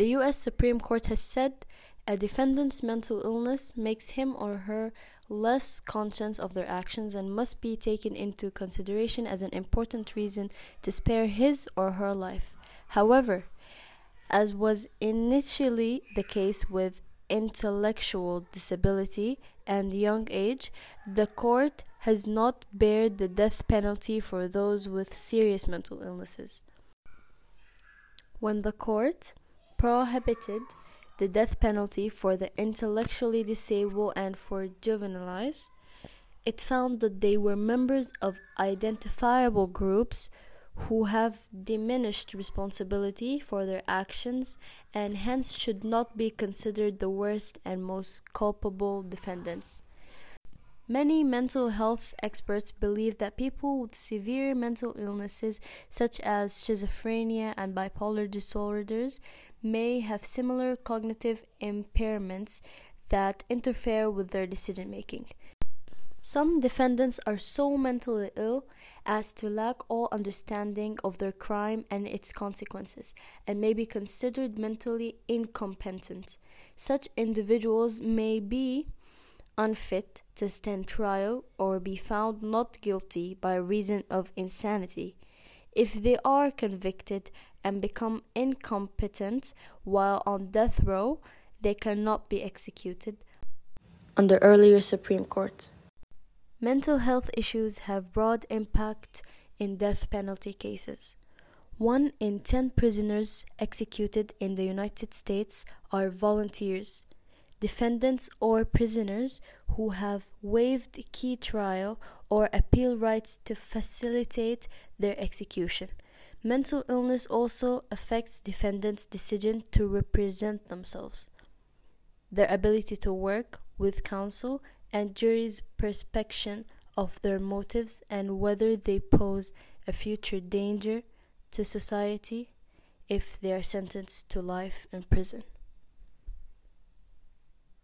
The US Supreme Court has said a defendant's mental illness makes him or her less conscious of their actions and must be taken into consideration as an important reason to spare his or her life. However, as was initially the case with intellectual disability and young age, the court has not bared the death penalty for those with serious mental illnesses. When the court prohibited the death penalty for the intellectually disabled and for juveniles, it found that they were members of identifiable groups who have diminished responsibility for their actions and hence should not be considered the worst and most culpable defendants. Many mental health experts believe that people with severe mental illnesses, such as schizophrenia and bipolar disorders, may have similar cognitive impairments that interfere with their decision making. Some defendants are so mentally ill as to lack all understanding of their crime and its consequences, and may be considered mentally incompetent. Such individuals may be unfit to stand trial or be found not guilty by reason of insanity. If they are convicted and become incompetent while on death row, they cannot be executed under earlier Supreme Court. Mental health issues have broad impact in death penalty cases. One in ten prisoners executed in the United States are volunteers defendants or prisoners who have waived key trial or appeal rights to facilitate their execution. Mental illness also affects defendants' decision to represent themselves, their ability to work with counsel, and jury's perception of their motives and whether they pose a future danger to society if they are sentenced to life in prison.